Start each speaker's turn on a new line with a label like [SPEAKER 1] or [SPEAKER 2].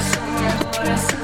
[SPEAKER 1] coração, meu coração.